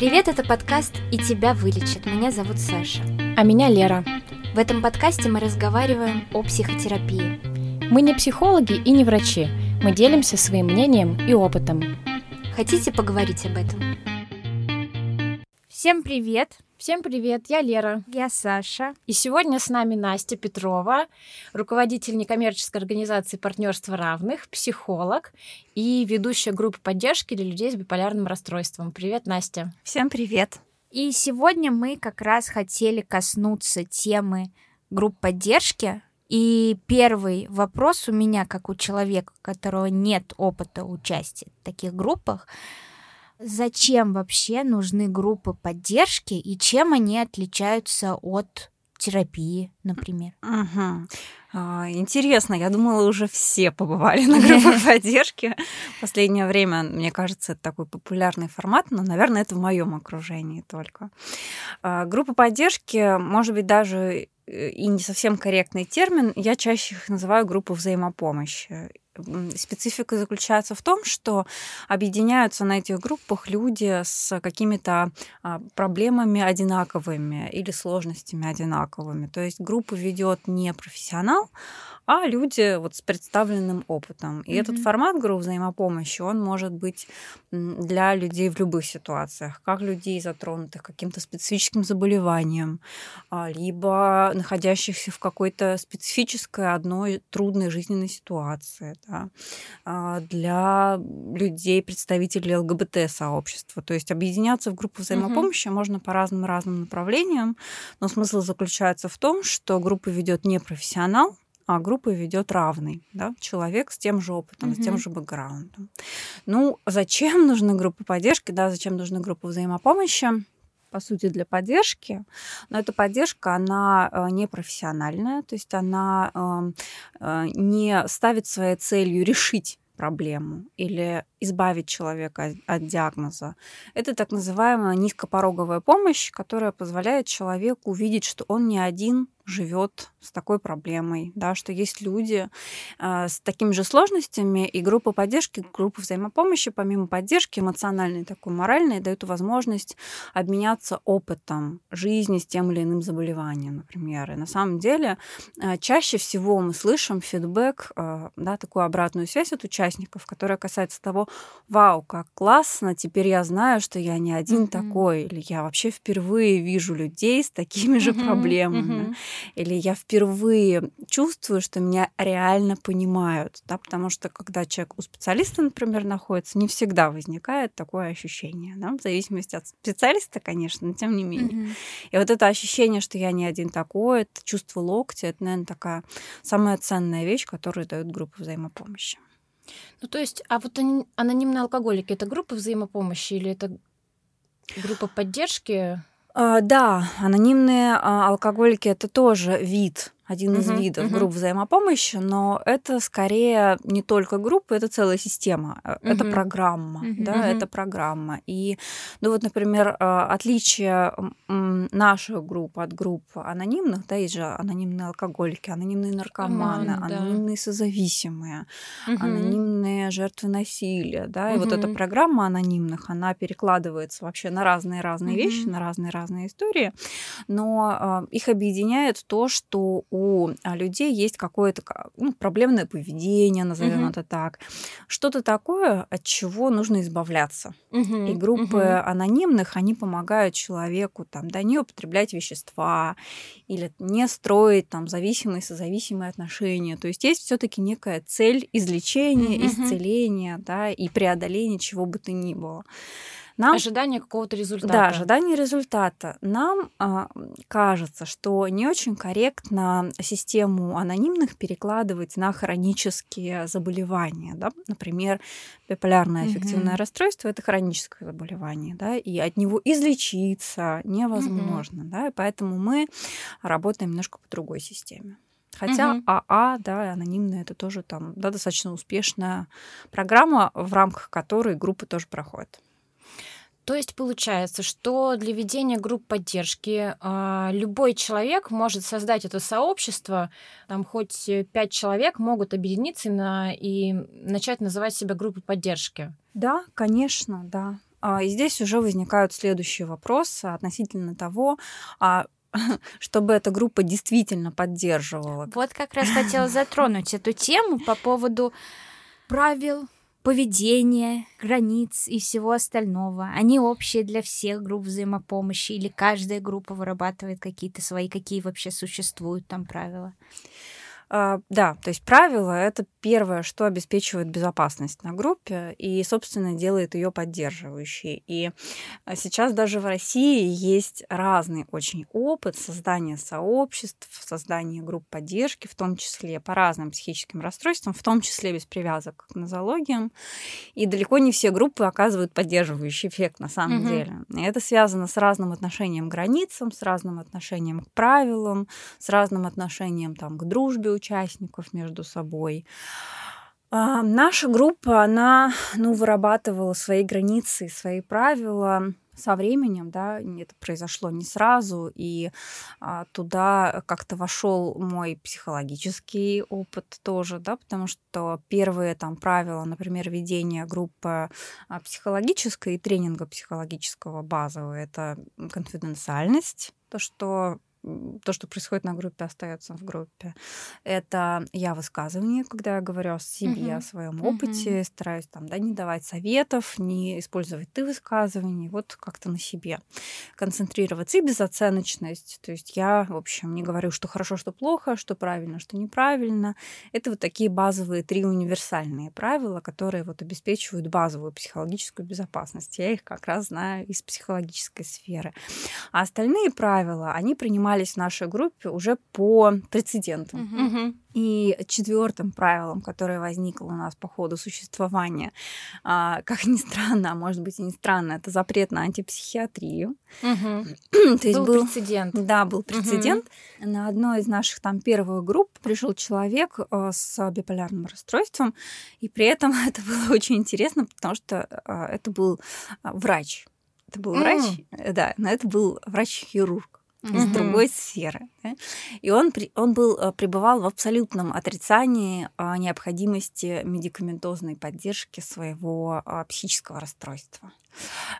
Привет, это подкаст «И тебя вылечат». Меня зовут Саша. А меня Лера. В этом подкасте мы разговариваем о психотерапии. Мы не психологи и не врачи. Мы делимся своим мнением и опытом. Хотите поговорить об этом? Всем привет! Всем привет, я Лера. Я Саша. И сегодня с нами Настя Петрова, руководитель некоммерческой организации «Партнерство равных», психолог и ведущая группы поддержки для людей с биполярным расстройством. Привет, Настя. Всем привет. И сегодня мы как раз хотели коснуться темы групп поддержки. И первый вопрос у меня, как у человека, у которого нет опыта участия в таких группах, Зачем вообще нужны группы поддержки и чем они отличаются от терапии, например? Угу. Интересно, я думала, уже все побывали на группах поддержки. В последнее время, мне кажется, это такой популярный формат, но, наверное, это в моем окружении только. А, группа поддержки, может быть, даже э, и не совсем корректный термин, я чаще их называю группу взаимопомощи специфика заключается в том, что объединяются на этих группах люди с какими-то а, проблемами одинаковыми или сложностями одинаковыми. То есть группу ведет не профессионал, а люди вот с представленным опытом. И mm-hmm. этот формат групп взаимопомощи, он может быть для людей в любых ситуациях, как людей, затронутых каким-то специфическим заболеванием, а, либо находящихся в какой-то специфической одной трудной жизненной ситуации, да, а, для людей, представителей ЛГБТ-сообщества. То есть объединяться в группу взаимопомощи mm-hmm. можно по разным-разным направлениям, но смысл заключается в том, что группу ведет не профессионал, а группы ведет равный да, человек с тем же опытом, mm-hmm. с тем же бэкграундом. Ну, зачем нужны группы поддержки, да, зачем нужны группы взаимопомощи? по сути, для поддержки, но эта поддержка, она э, не профессиональная, то есть она эм, э, не ставит своей целью решить проблему или избавить человека от диагноза. Это так называемая низкопороговая помощь, которая позволяет человеку увидеть, что он не один живет с такой проблемой, да, что есть люди э, с такими же сложностями, и группа поддержки, группа взаимопомощи, помимо поддержки эмоциональной, такой моральной, дают возможность обменяться опытом жизни с тем или иным заболеванием, например. И на самом деле э, чаще всего мы слышим фидбэк, э, да, такую обратную связь от участников, которая касается того, вау, как классно, теперь я знаю, что я не один mm-hmm. такой, или я вообще впервые вижу людей с такими же mm-hmm. проблемами. Mm-hmm или я впервые чувствую, что меня реально понимают, да, потому что когда человек у специалиста, например, находится, не всегда возникает такое ощущение, да, в зависимости от специалиста, конечно, но тем не менее. Mm-hmm. И вот это ощущение, что я не один такой, это чувство локтя, это, наверное, такая самая ценная вещь, которую дают группы взаимопомощи. Ну, то есть, а вот анонимные алкоголики это группа взаимопомощи или это группа поддержки? А, да, анонимные а, алкоголики это тоже вид один из uh-huh, видов uh-huh. групп взаимопомощи, но это скорее не только группа, это целая система, uh-huh. это программа, uh-huh. да, uh-huh. это программа. И, ну вот, например, а, отличие наших групп от групп анонимных, да, есть же анонимные алкоголики, анонимные наркоманы, uh-huh, анонимные да. созависимые, uh-huh. анонимные жертвы насилия, да, и uh-huh. вот эта программа анонимных, она перекладывается вообще на разные-разные uh-huh. вещи, на разные-разные истории, но их объединяет то, что у у а, людей есть какое-то ну, проблемное поведение, назовем угу. это так, что-то такое, от чего нужно избавляться. Угу. И группы угу. анонимных, они помогают человеку там, да, не употреблять вещества или не строить там зависимые, созависимые отношения. То есть есть все-таки некая цель излечения, угу. исцеления, да, и преодоления чего бы то ни было. Нам, ожидание какого-то результата. Да, ожидание результата. Нам э, кажется, что не очень корректно систему анонимных перекладывать на хронические заболевания. Да? Например, биполярное аффективное угу. расстройство это хроническое заболевание, да, и от него излечиться невозможно. Угу. Да? И поэтому мы работаем немножко по другой системе. Хотя угу. АА, да, анонимная, это тоже там да, достаточно успешная программа, в рамках которой группы тоже проходят. То есть получается, что для ведения групп поддержки э, любой человек может создать это сообщество, там хоть пять человек могут объединиться на, и начать называть себя группой поддержки. Да, конечно, да. а, и здесь уже возникают следующие вопросы относительно того, а чтобы эта группа действительно поддерживала. Вот как раз хотела затронуть эту тему по поводу правил поведения, границ и всего остального. Они общие для всех групп взаимопомощи или каждая группа вырабатывает какие-то свои, какие вообще существуют там правила? А, да, то есть правило это первое, что обеспечивает безопасность на группе и, собственно, делает ее поддерживающей. И а, сейчас даже в России есть разный очень опыт создания сообществ, создания групп поддержки, в том числе по разным психическим расстройствам, в том числе без привязок к нозологиям. И далеко не все группы оказывают поддерживающий эффект на самом mm-hmm. деле. И это связано с разным отношением к границам, с разным отношением к правилам, с разным отношением там, к дружбе участников между собой. А, наша группа, она, ну, вырабатывала свои границы, свои правила со временем, да, это произошло не сразу, и а, туда как-то вошел мой психологический опыт тоже, да, потому что первые там правила, например, ведения группы а, психологической и тренинга психологического базового, это конфиденциальность, то, что то, что происходит на группе, остается в группе. Это я высказывание, когда я говорю о себе, uh-huh. о своем опыте, uh-huh. стараюсь там, да, не давать советов, не использовать ты высказывания, вот как-то на себе концентрироваться и безоценочность. То есть я, в общем, не говорю, что хорошо, что плохо, что правильно, что неправильно. Это вот такие базовые три универсальные правила, которые вот обеспечивают базовую психологическую безопасность. Я их как раз знаю из психологической сферы. А остальные правила, они принимают занимались в нашей группе уже по прецедентам. Угу. И четвертым правилом, которое возникло у нас по ходу существования, а, как ни странно, а может быть и не странно, это запрет на антипсихиатрию. Угу. То есть был, был прецедент. Да, был прецедент. Угу. На одной из наших там первых групп пришел человек э, с биполярным расстройством, и при этом это было очень интересно, потому что э, это был э, врач. Это был mm. врач, да, но это был врач-хирург из угу. другой сферы. Да? И он, он был, э, пребывал в абсолютном отрицании а, необходимости медикаментозной поддержки своего а, психического расстройства.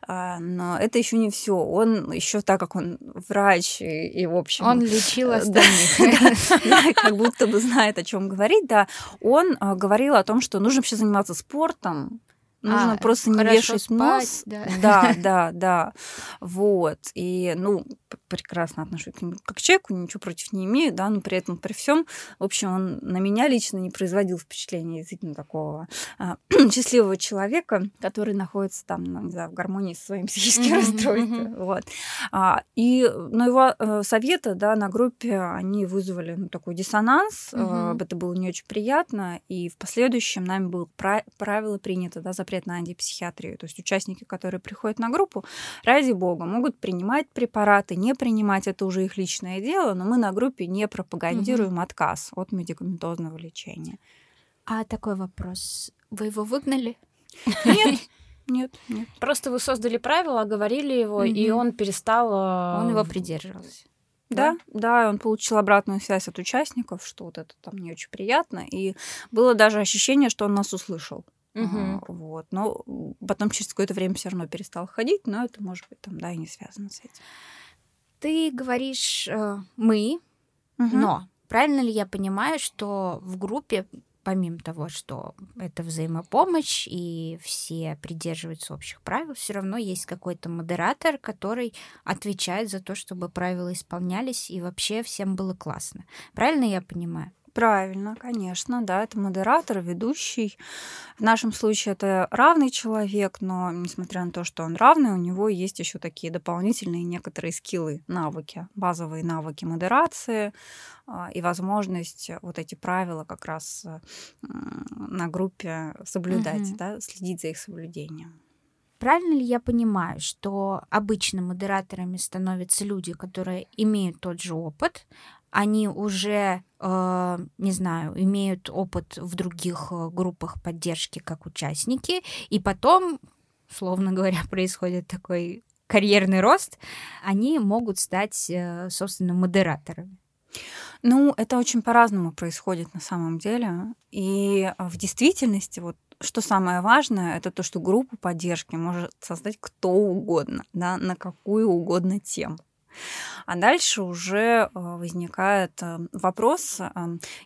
Но это еще не все. Он еще так как он врач и, и в общем он лечил остальных, как будто бы знает о чем говорить, да. Он говорил о том, что нужно вообще заниматься спортом, Нужно а, просто не вешать спать, нос. Да. да, да, да. Вот. И, ну, прекрасно отношусь к нему как к человеку, ничего против не имею, да, но при этом, при всем, в общем, он на меня лично не производил впечатления действительно такого а, счастливого человека, который находится там, ну, не знаю, в гармонии со своим психическим расстройством. Вот. А, и, но его э, советы, да, на группе, они вызвали ну, такой диссонанс, э, это было не очень приятно, и в последующем нами было правило принято, да, запрет на антипсихиатрию. То есть участники, которые приходят на группу, ради бога, могут принимать препараты, не принимать, это уже их личное дело, но мы на группе не пропагандируем угу. отказ от медикаментозного лечения. А такой вопрос. Вы его выгнали? Нет. Нет, нет. Просто вы создали правила, оговорили его, угу. и он перестал... Э, он его придерживался. Да, да, он получил обратную связь от участников, что вот это там не очень приятно. И было даже ощущение, что он нас услышал. Угу. А, вот. Но потом через какое-то время все равно перестал ходить, но это может быть там, да, и не связано с этим. Ты говоришь э, мы, угу. но правильно ли я понимаю, что в группе помимо того, что это взаимопомощь и все придерживаются общих правил, все равно есть какой-то модератор, который отвечает за то, чтобы правила исполнялись и вообще всем было классно. Правильно я понимаю? Правильно, конечно, да, это модератор, ведущий. В нашем случае это равный человек, но несмотря на то, что он равный, у него есть еще такие дополнительные некоторые скиллы, навыки, базовые навыки модерации а, и возможность вот эти правила как раз на группе соблюдать, угу. да, следить за их соблюдением. Правильно ли я понимаю, что обычно модераторами становятся люди, которые имеют тот же опыт, они уже, э, не знаю, имеют опыт в других э, группах поддержки как участники, и потом, словно говоря, происходит такой карьерный рост, они могут стать, э, собственно, модераторами. Ну, это очень по-разному происходит на самом деле. И в действительности, вот что самое важное, это то, что группу поддержки может создать кто угодно, да, на какую угодно тему. А дальше уже э, возникает э, вопрос, э,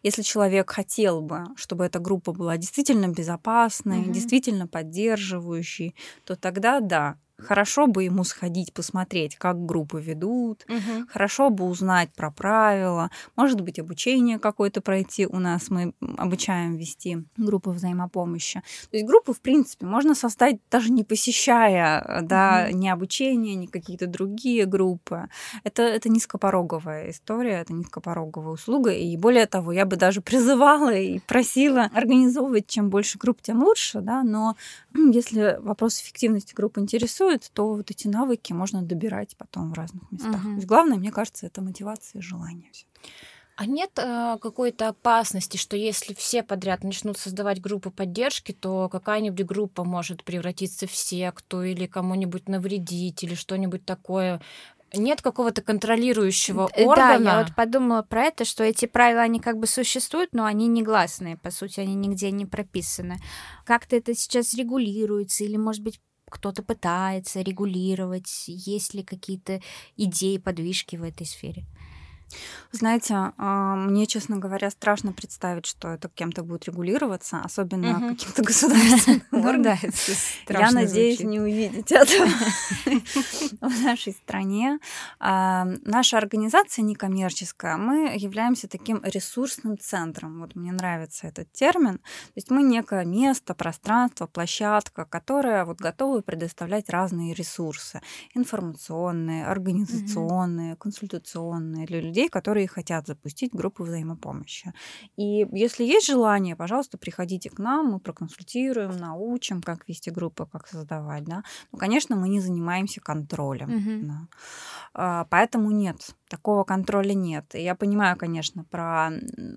если человек хотел бы, чтобы эта группа была действительно безопасной, угу. действительно поддерживающей, то тогда да, Хорошо бы ему сходить посмотреть, как группы ведут, угу. хорошо бы узнать про правила, может быть, обучение какое-то пройти. У нас мы обучаем вести группы взаимопомощи. То есть группы, в принципе, можно составить даже не посещая да, угу. ни обучение, ни какие-то другие группы. Это, это низкопороговая история, это низкопороговая услуга. И более того, я бы даже призывала и просила организовывать чем больше групп, тем лучше. Да? Но если вопрос эффективности групп интересует, интересует, то вот эти навыки можно добирать потом в разных местах. Угу. То есть главное, мне кажется, это мотивация и желание. А нет э, какой-то опасности, что если все подряд начнут создавать группы поддержки, то какая-нибудь группа может превратиться в секту или кому-нибудь навредить или что-нибудь такое? Нет какого-то контролирующего органа. Да, я вот подумала про это, что эти правила, они как бы существуют, но они негласные, по сути, они нигде не прописаны. Как-то это сейчас регулируется или, может быть, кто-то пытается регулировать, есть ли какие-то идеи, подвижки в этой сфере? Знаете, а, мне, честно говоря, страшно представить, что это кем-то будет регулироваться, особенно угу. каким-то государственным органом. Я надеюсь не увидеть этого в нашей стране. А, наша организация некоммерческая, мы являемся таким ресурсным центром. Вот мне нравится этот термин. То есть мы некое место, пространство, площадка, которая вот готова предоставлять разные ресурсы. Информационные, организационные, консультационные для людей, людей, которые хотят запустить группу взаимопомощи. И если есть желание, пожалуйста, приходите к нам, мы проконсультируем, научим, как вести группы, как создавать. Да? Ну, конечно, мы не занимаемся контролем. Угу. Да. А, поэтому нет, такого контроля нет. И я понимаю, конечно, про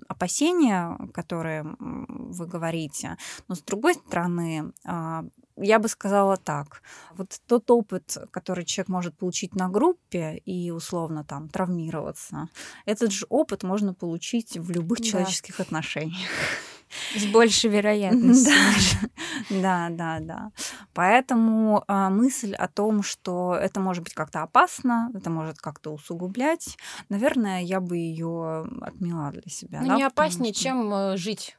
опасения, которые вы говорите, но с другой стороны, а, я бы сказала так. Вот тот опыт, который человек может получить на группе и условно там травмироваться, этот же опыт можно получить в любых да. человеческих отношениях. С большей вероятностью. Да, да, да. Поэтому э, мысль о том, что это может быть как-то опасно, это может как-то усугублять, наверное, я бы ее отмела для себя. Ну, да, не опаснее, что... чем э, жить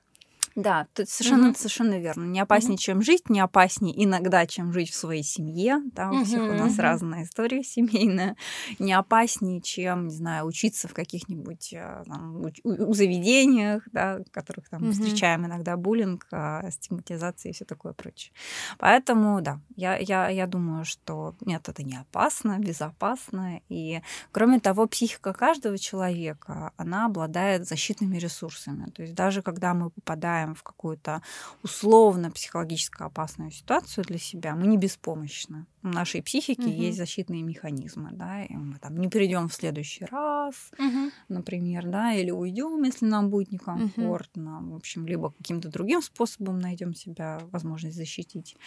да, тут совершенно, угу. совершенно верно. Не опаснее, угу. чем жить, не опаснее иногда, чем жить в своей семье. Да, у всех у нас угу. разная история семейная. Не опаснее, чем, не знаю, учиться в каких-нибудь э, там, у, заведениях, да, в которых там угу. встречаем иногда буллинг, а, стигматизация и все такое прочее. Поэтому, да, я, я, я думаю, что нет, это не опасно, безопасно. И, кроме того, психика каждого человека, она обладает защитными ресурсами. То есть даже когда мы попадаем попадаем в какую-то условно психологически опасную ситуацию для себя, мы не беспомощны. У нашей психики угу. есть защитные механизмы, да, и мы там не придем в следующий раз, угу. например, да, или уйдем, если нам будет некомфортно, угу. в общем, либо каким-то другим способом найдем себя возможность защитить.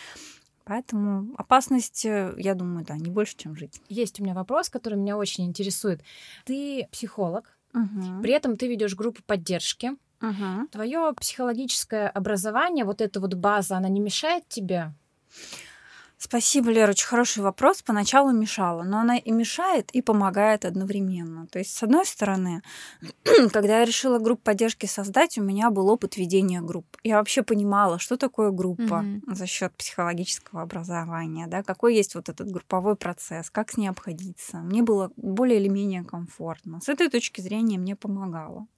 Поэтому опасность, э, я думаю, да, не больше, чем жить. Есть у меня вопрос, который меня очень интересует. Ты психолог, угу. при этом ты ведешь группу поддержки. Угу. Твое психологическое образование, вот эта вот база, она не мешает тебе? Спасибо, Лера, очень хороший вопрос. Поначалу мешала, но она и мешает, и помогает одновременно. То есть, с одной стороны, когда я решила группу поддержки создать, у меня был опыт ведения групп. Я вообще понимала, что такое группа mm-hmm. за счет психологического образования, да, какой есть вот этот групповой процесс, как с ней обходиться. Мне было более или менее комфортно. С этой точки зрения мне помогало.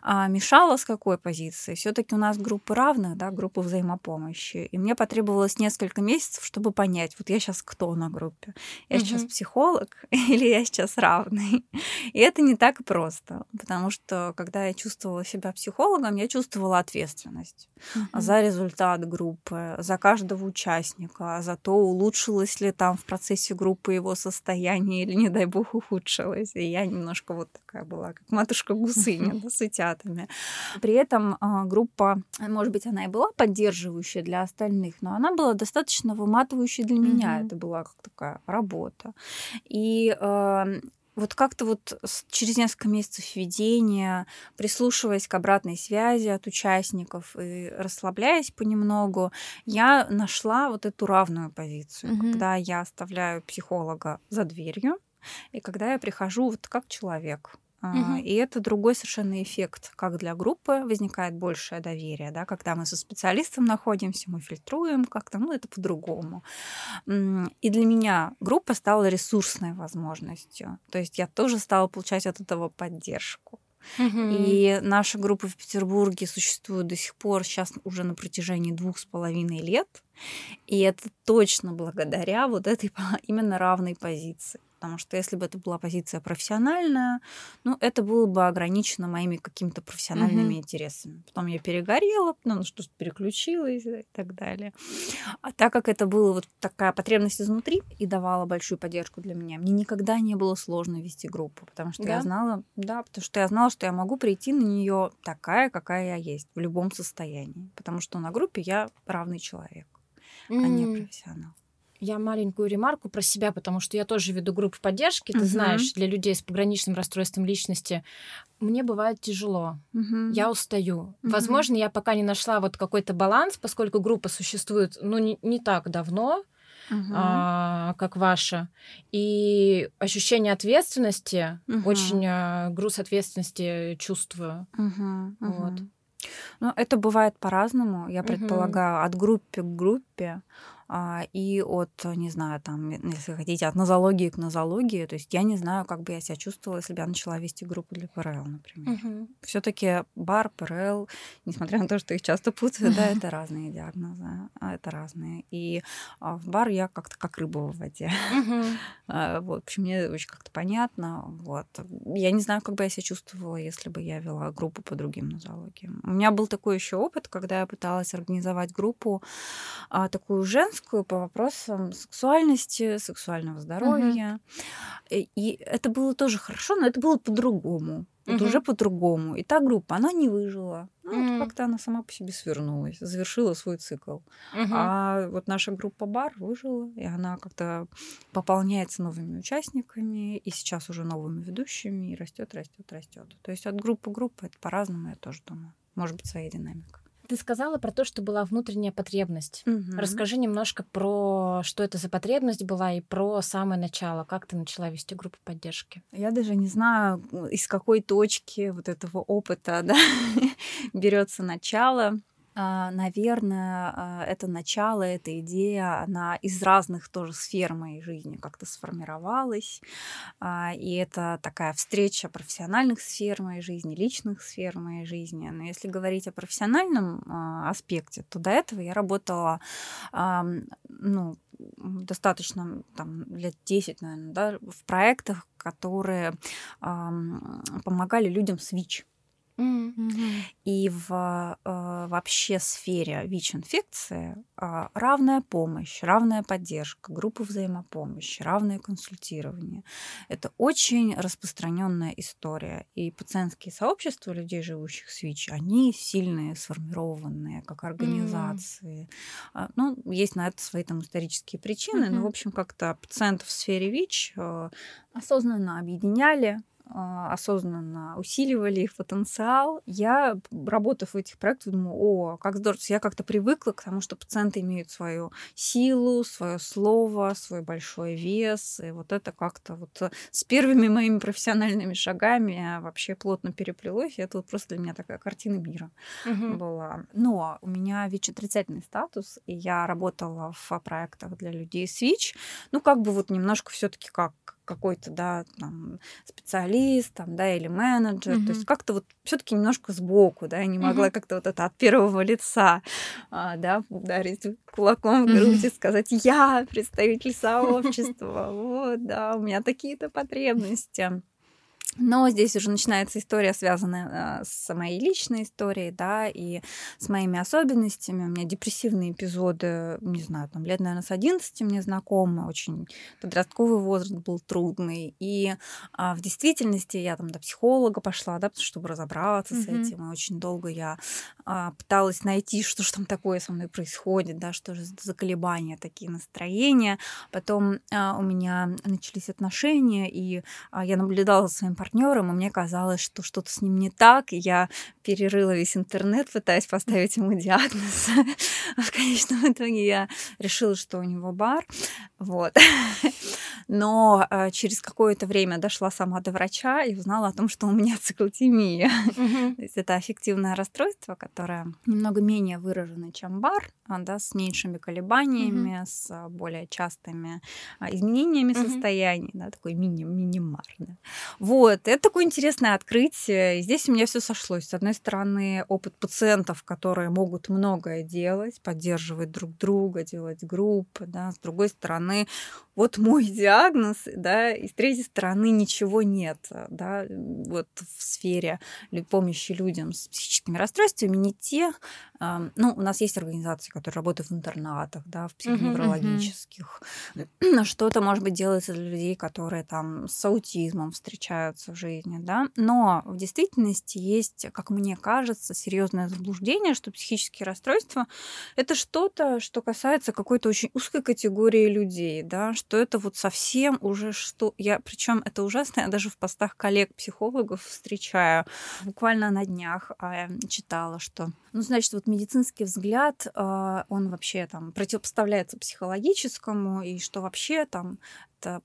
А мешала с какой позиции? Все-таки у нас группы равных, да, группы взаимопомощи. И мне потребовалось несколько месяцев, чтобы чтобы понять, вот я сейчас кто на группе. Я угу. сейчас психолог или я сейчас равный. И это не так просто, потому что когда я чувствовала себя психологом, я чувствовала ответственность угу. за результат группы, за каждого участника, за то, улучшилось ли там в процессе группы его состояние или, не дай бог, ухудшилось. И я немножко вот такая была, как матушка гусыня, да, с утятами. При этом а, группа, может быть, она и была поддерживающая для остальных, но она была достаточно выматывающая захватывающей для меня. Это была как такая работа. И э, вот как-то вот через несколько месяцев ведения, прислушиваясь к обратной связи от участников и расслабляясь понемногу, я нашла вот эту равную позицию, mm-hmm. когда я оставляю психолога за дверью, и когда я прихожу вот как человек, Угу. И это другой совершенно эффект, как для группы возникает большее доверие, да, когда мы со специалистом находимся, мы фильтруем как-то, ну это по-другому. И для меня группа стала ресурсной возможностью, то есть я тоже стала получать от этого поддержку. И наша группа в Петербурге существует до сих пор, сейчас уже на протяжении двух с половиной лет. И это точно благодаря вот этой именно равной позиции. Потому что если бы это была позиция профессиональная, ну, это было бы ограничено моими какими-то профессиональными mm-hmm. интересами. Потом я перегорела, ну, что-то переключилась и так далее. А так как это была вот такая потребность изнутри и давала большую поддержку для меня, мне никогда не было сложно вести группу, потому что да? я знала, да, потому что я знала, что я могу прийти на нее такая, какая я есть, в любом состоянии. Потому что на группе я равный человек, mm-hmm. а не профессионал. Я маленькую ремарку про себя, потому что я тоже веду группу поддержки. Ты uh-huh. знаешь, для людей с пограничным расстройством личности мне бывает тяжело. Uh-huh. Я устаю. Uh-huh. Возможно, я пока не нашла вот какой-то баланс, поскольку группа существует, ну, не, не так давно. Uh-huh. А, как ваша. И ощущение ответственности, uh-huh. очень а, груз ответственности чувствую. Uh-huh. Uh-huh. Вот. Ну, это бывает по-разному, я предполагаю, uh-huh. от группы к группе. А, и от, не знаю, там, если хотите, от нозологии к нозологии. То есть я не знаю, как бы я себя чувствовала, если бы я начала вести группу для ПРЛ, например. Угу. Все-таки бар, ПРЛ, несмотря на то, что их часто путают, да, это разные диагнозы, а, это разные. И а, в бар я как-то как рыба в воде. Вот, в общем, мне очень как-то понятно. Вот. Я не знаю, как бы я себя чувствовала, если бы я вела группу по другим нозологиям. У меня был такой еще опыт, когда я пыталась организовать группу такую женскую, женскую по вопросам сексуальности, сексуального здоровья. Угу. И это было тоже хорошо, но это было по-другому. Вот угу. уже по-другому. И та группа, она не выжила. Ну, mm. как-то она сама по себе свернулась, завершила свой цикл. Uh-huh. А вот наша группа бар выжила, и она как-то пополняется новыми участниками, и сейчас уже новыми ведущими, и растет, растет, растет. То есть от группы к группе это по-разному, я тоже думаю. Может быть, своя динамика. Ты сказала про то, что была внутренняя потребность. Угу. Расскажи немножко про что это за потребность была и про самое начало. Как ты начала вести группу поддержки? Я даже не знаю, из какой точки вот этого опыта да, берется начало. А, наверное, а, это начало, эта идея, она из разных тоже сфер моей жизни как-то сформировалась. А, и это такая встреча профессиональных сфер моей жизни, личных сфер моей жизни. Но если говорить о профессиональном аспекте, то до этого я работала ну, достаточно там, лет 10, наверное, да, в проектах, которые помогали людям с ВИЧ. Mm-hmm. И в э, вообще сфере ВИЧ-инфекции э, равная помощь, равная поддержка, группы взаимопомощи, равное консультирование. Это очень распространенная история. И пациентские сообщества людей, живущих с ВИЧ, они сильные, сформированные, как организации. Mm-hmm. Ну, есть на это свои там исторические причины, mm-hmm. но, в общем, как-то пациентов в сфере ВИЧ э, осознанно объединяли, осознанно усиливали их потенциал. Я, работав в этих проектах, думаю, о, как здорово. Я как-то привыкла к тому, что пациенты имеют свою силу, свое слово, свой большой вес. И вот это как-то вот с первыми моими профессиональными шагами вообще плотно переплелось. И это вот просто для меня такая картина мира угу. была. Но у меня ВИЧ-отрицательный статус, и я работала в проектах для людей с ВИЧ. Ну, как бы вот немножко все таки как какой-то, да, там, специалист, там, да, или менеджер. Mm-hmm. То есть как-то вот все таки немножко сбоку, да, я не могла mm-hmm. как-то вот это от первого лица, а, да, ударить кулаком в грудь mm-hmm. и сказать, я представитель сообщества, вот, да, у меня такие-то потребности. Но здесь уже начинается история, связанная э, с моей личной историей, да, и с моими особенностями. У меня депрессивные эпизоды, не знаю, там лет, наверное, с 11 мне знакомы, очень подростковый возраст был трудный. И а, в действительности я там до психолога пошла, да, чтобы разобраться mm-hmm. с этим. И очень долго я а, пыталась найти, что же там такое со мной происходит, да, что же за колебания, такие настроения. Потом а, у меня начались отношения, и а, я наблюдала за своим партнером партнером, и мне казалось, что что-то с ним не так, и я перерыла весь интернет, пытаясь поставить ему диагноз. В конечном итоге я решила, что у него бар. Вот. Но э, через какое-то время дошла сама до врача и узнала о том, что у меня циклотемия. То есть это аффективное расстройство, которое немного менее выражено, чем бар, а, да, с меньшими колебаниями, с более частыми а, изменениями состояний, да, такой мини-минимар. Да. Вот, это такое интересное открытие. И здесь у меня все сошлось. С одной стороны, опыт пациентов, которые могут многое делать, поддерживать друг друга, делать группы, да. С другой стороны, вот мой диагноз, да, и с третьей стороны ничего нет, да, вот в сфере помощи людям с психическими расстройствами, не те, ну, у нас есть организации, которые работают в интернатах, да, в психоневрологических, что-то, может быть, делается для людей, которые там с аутизмом встречаются в жизни, да, но в действительности есть, как мне кажется, серьезное заблуждение, что психические расстройства — это что-то, что касается какой-то очень узкой категории людей, да, что это вот совсем уже что... Я, причем это ужасно, я даже в постах коллег-психологов встречаю. Буквально на днях а, читала, что ну, значит, вот медицинский взгляд, а, он вообще там противопоставляется психологическому, и что вообще там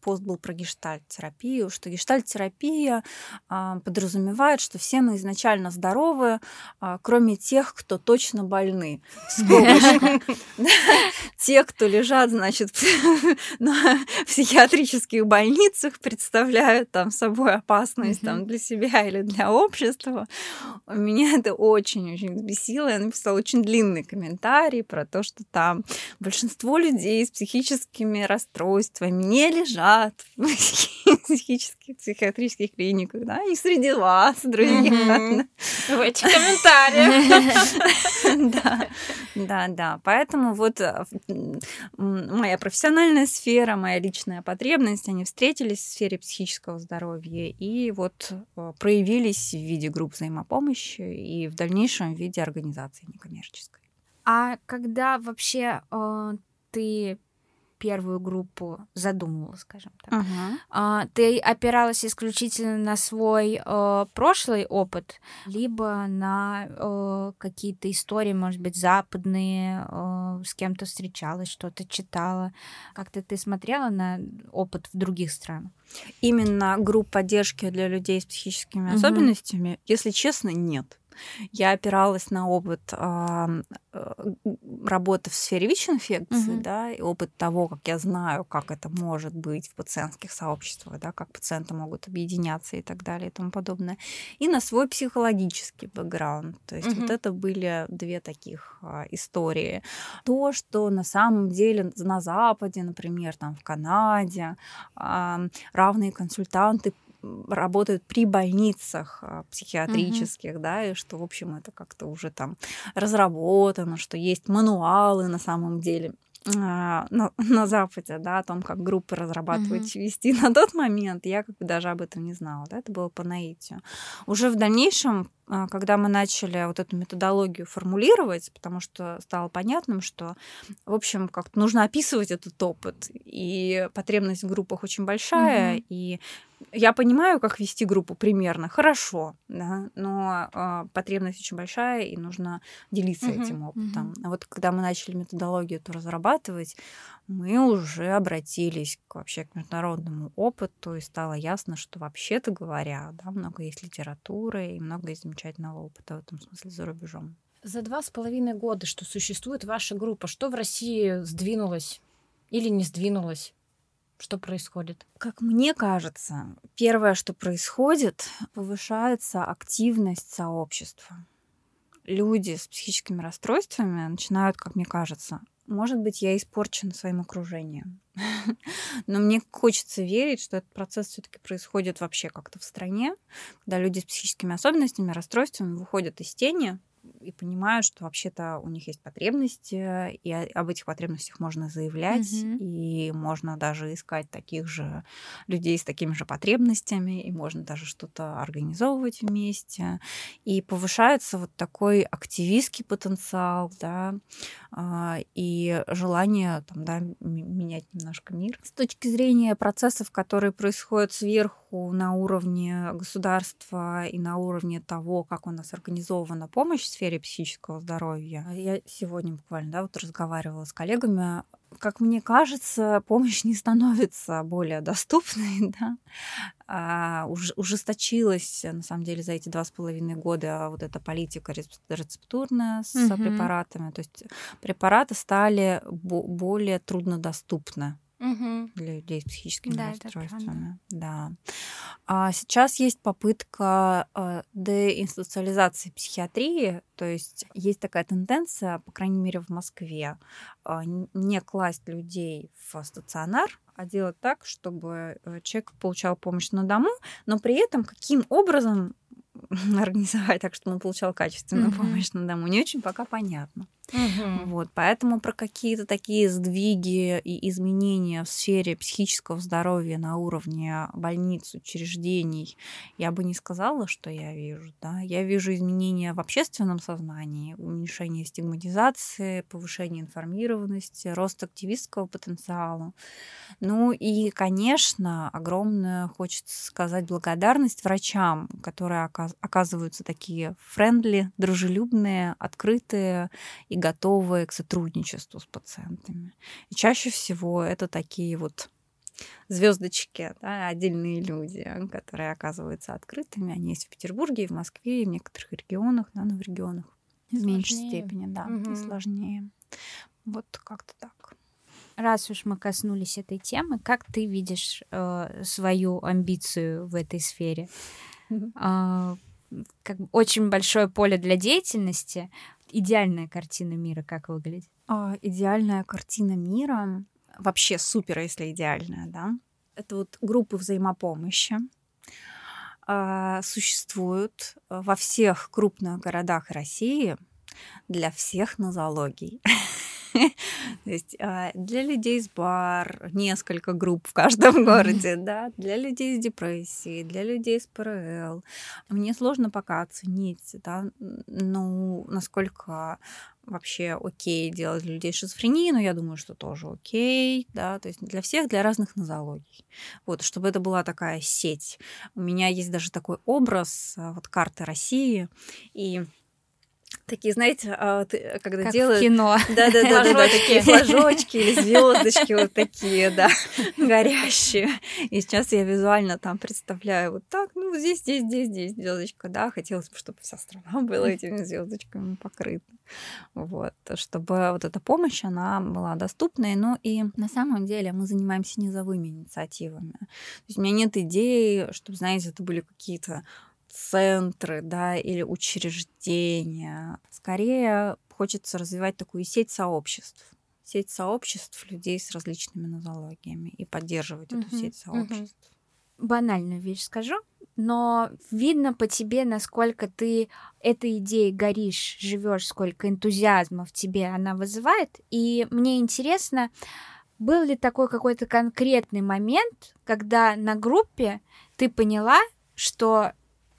пост был про гештальт-терапию, что гештальт-терапия а, подразумевает, что все мы изначально здоровы, а, кроме тех, кто точно больны. Те, кто лежат, значит, на психиатрических больницах, представляют там собой опасность там, для себя или для общества. Меня это очень-очень взбесило. Я написала очень длинный комментарий про то, что там большинство людей с психическими расстройствами не лежат в психических, психиатрических клиниках, да, и среди вас, друзья. В этих комментариях. Да, да, да. Поэтому вот э, моя профессиональная сфера, моя личная потребность, они встретились в сфере психического здоровья и вот э, проявились в виде групп взаимопомощи и в дальнейшем в виде организации некоммерческой. А когда вообще э, ты первую группу задумывала, скажем так. Uh-huh. А, ты опиралась исключительно на свой э, прошлый опыт, либо на э, какие-то истории, может быть, западные, э, с кем-то встречалась, что-то читала. Как-то ты смотрела на опыт в других странах? Именно групп поддержки для людей с психическими uh-huh. особенностями, если честно, нет. Я опиралась на опыт э, работы в сфере ВИЧ-инфекции, угу. да, и опыт того, как я знаю, как это может быть в пациентских сообществах, да, как пациенты могут объединяться и так далее и тому подобное, и на свой психологический бэкграунд. То есть угу. вот это были две таких э, истории. То, что на самом деле на Западе, например, там в Канаде, э, равные консультанты работают при больницах а, психиатрических, mm-hmm. да, и что, в общем, это как-то уже там разработано, что есть мануалы на самом деле а, на, на Западе, да, о том, как группы разрабатывать mm-hmm. вести. На тот момент я как бы даже об этом не знала, да, это было по наитию. Уже в дальнейшем когда мы начали вот эту методологию формулировать, потому что стало понятным, что, в общем, как нужно описывать этот опыт, и потребность в группах очень большая, mm-hmm. и я понимаю, как вести группу примерно, хорошо, да, но э, потребность очень большая, и нужно делиться mm-hmm. этим опытом. Mm-hmm. А вот когда мы начали методологию эту разрабатывать, мы уже обратились к, вообще к международному опыту, и стало ясно, что вообще-то говоря, да, много есть литературы и много есть замечательного опыта в этом смысле за рубежом. За два с половиной года, что существует ваша группа, что в России сдвинулось или не сдвинулось? Что происходит? Как мне кажется, первое, что происходит, повышается активность сообщества. Люди с психическими расстройствами начинают, как мне кажется, может быть, я испорчена своим окружением. Но мне хочется верить, что этот процесс все-таки происходит вообще как-то в стране, когда люди с психическими особенностями, расстройствами выходят из тени, и понимают, что вообще-то у них есть потребности, и об этих потребностях можно заявлять, mm-hmm. и можно даже искать таких же людей с такими же потребностями, и можно даже что-то организовывать вместе, и повышается вот такой активистский потенциал, да, а, и желание там, да, менять немножко мир. С точки зрения процессов, которые происходят сверху на уровне государства и на уровне того, как у нас организована помощь в сфере психического здоровья. Я сегодня буквально да, вот разговаривала с коллегами как мне кажется, помощь не становится более доступной, да, а, уж, ужесточилась, на самом деле, за эти два с половиной года вот эта политика рецептурная с угу. препаратами, то есть препараты стали более труднодоступны угу. для людей с психическими да, расстройствами. Да. А сейчас есть попытка э, деинституциализации психиатрии, то есть есть такая тенденция, по крайней мере в Москве, э, не класть людей в стационар, а делать так, чтобы э, человек получал помощь на дому, но при этом каким образом организовать так, чтобы он получал качественную mm-hmm. помощь на дому, не очень пока понятно. Угу. Вот, поэтому про какие-то такие сдвиги и изменения в сфере психического здоровья на уровне больниц, учреждений я бы не сказала, что я вижу. Да? Я вижу изменения в общественном сознании, уменьшение стигматизации, повышение информированности, рост активистского потенциала. Ну и, конечно, огромное хочется сказать благодарность врачам, которые оказываются такие френдли, дружелюбные, открытые и готовые к сотрудничеству с пациентами. И чаще всего это такие вот звездочки, да, отдельные люди, которые оказываются открытыми. Они есть в Петербурге, и в Москве, и в некоторых регионах, но в регионах в сложнее. меньшей степени, да, угу. и сложнее. Вот как-то так. Раз уж мы коснулись этой темы, как ты видишь э, свою амбицию в этой сфере? Э, как очень большое поле для деятельности идеальная картина мира как выглядит? А, идеальная картина мира вообще супер, если идеальная, да. Это вот группы взаимопомощи а, существуют во всех крупных городах России для всех нозологий. То есть а, для людей с бар несколько групп в каждом городе, да, для людей с депрессией, для людей с ПРЛ. Мне сложно пока оценить, да, ну, насколько вообще окей делать для людей шизофрении, но я думаю, что тоже окей, да, то есть для всех, для разных нозологий. Вот, чтобы это была такая сеть. У меня есть даже такой образ, а, вот карты России, и такие, знаете, а, э, когда как делают... В кино. Да, да, да, да, такие флажочки или звездочки вот такие, да, горящие. И сейчас я визуально там представляю вот так, ну, здесь, здесь, здесь, здесь звездочка, да, хотелось бы, чтобы вся страна была этими звездочками покрыта. Вот, чтобы вот эта помощь, она была доступной. Ну и на самом деле мы занимаемся низовыми инициативами. То есть у меня нет идеи, чтобы, знаете, это были какие-то центры, да, или учреждения. Скорее хочется развивать такую сеть сообществ сеть сообществ людей с различными нозологиями и поддерживать uh-huh, эту сеть сообществ. Uh-huh. Банальную вещь скажу, но видно по тебе, насколько ты этой идеей горишь, живешь, сколько энтузиазма в тебе она вызывает. И мне интересно, был ли такой какой-то конкретный момент, когда на группе ты поняла, что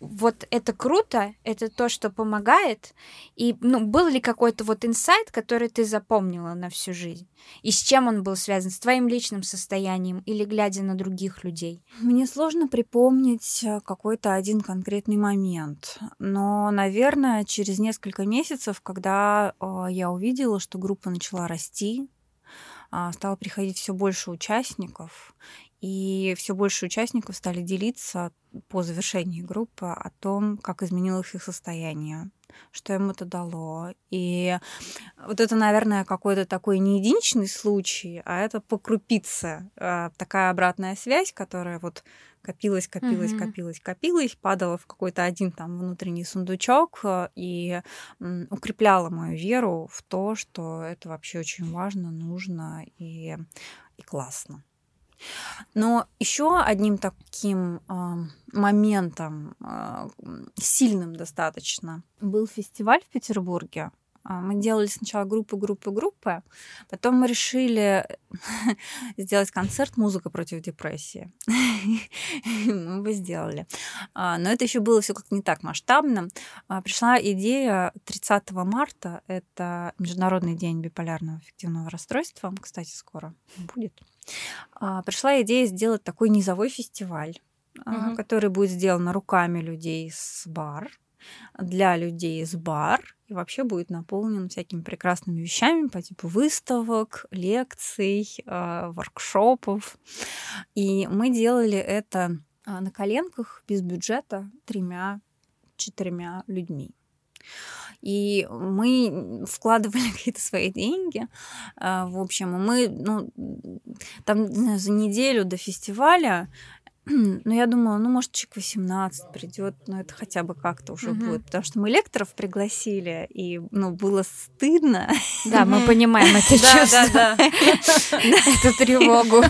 вот это круто, это то, что помогает. И ну, был ли какой-то вот инсайт, который ты запомнила на всю жизнь? И с чем он был связан? С твоим личным состоянием или глядя на других людей? Мне сложно припомнить э, какой-то один конкретный момент. Но, наверное, через несколько месяцев, когда э, я увидела, что группа начала расти, э, стало приходить все больше участников, и все больше участников стали делиться по завершении группы о том, как изменилось их состояние, что им это дало. И вот это, наверное, какой-то такой не единичный случай, а это по крупице э, такая обратная связь, которая вот копилась, копилась, mm-hmm. копилась, копилась, падала в какой-то один там внутренний сундучок э, и укрепляла мою веру в то, что это вообще очень важно, нужно и, и классно. Но еще одним таким э, моментом, э, сильным достаточно, был фестиваль в Петербурге. А, мы делали сначала группы, группы, группы. Потом мы решили сделать концерт «Музыка против депрессии». мы бы сделали. А, но это еще было все как не так масштабно. Пришла идея 30 марта, это Международный день биполярного эффективного расстройства, кстати, скоро будет. А, пришла идея сделать такой низовой фестиваль, угу. который будет сделан руками людей с бар, для людей с бар и вообще будет наполнен всякими прекрасными вещами по типу выставок, лекций, а, воркшопов. И мы делали это на коленках без бюджета тремя-четырьмя людьми. И мы вкладывали какие-то свои деньги. А, в общем, мы ну, там за неделю до фестиваля ну, я думала, ну, может, человек 18 придет, но это хотя бы как-то уже угу. будет. Потому что мы лекторов пригласили, и, ну, было стыдно. Да, мы понимаем это чувство. Эту тревогу.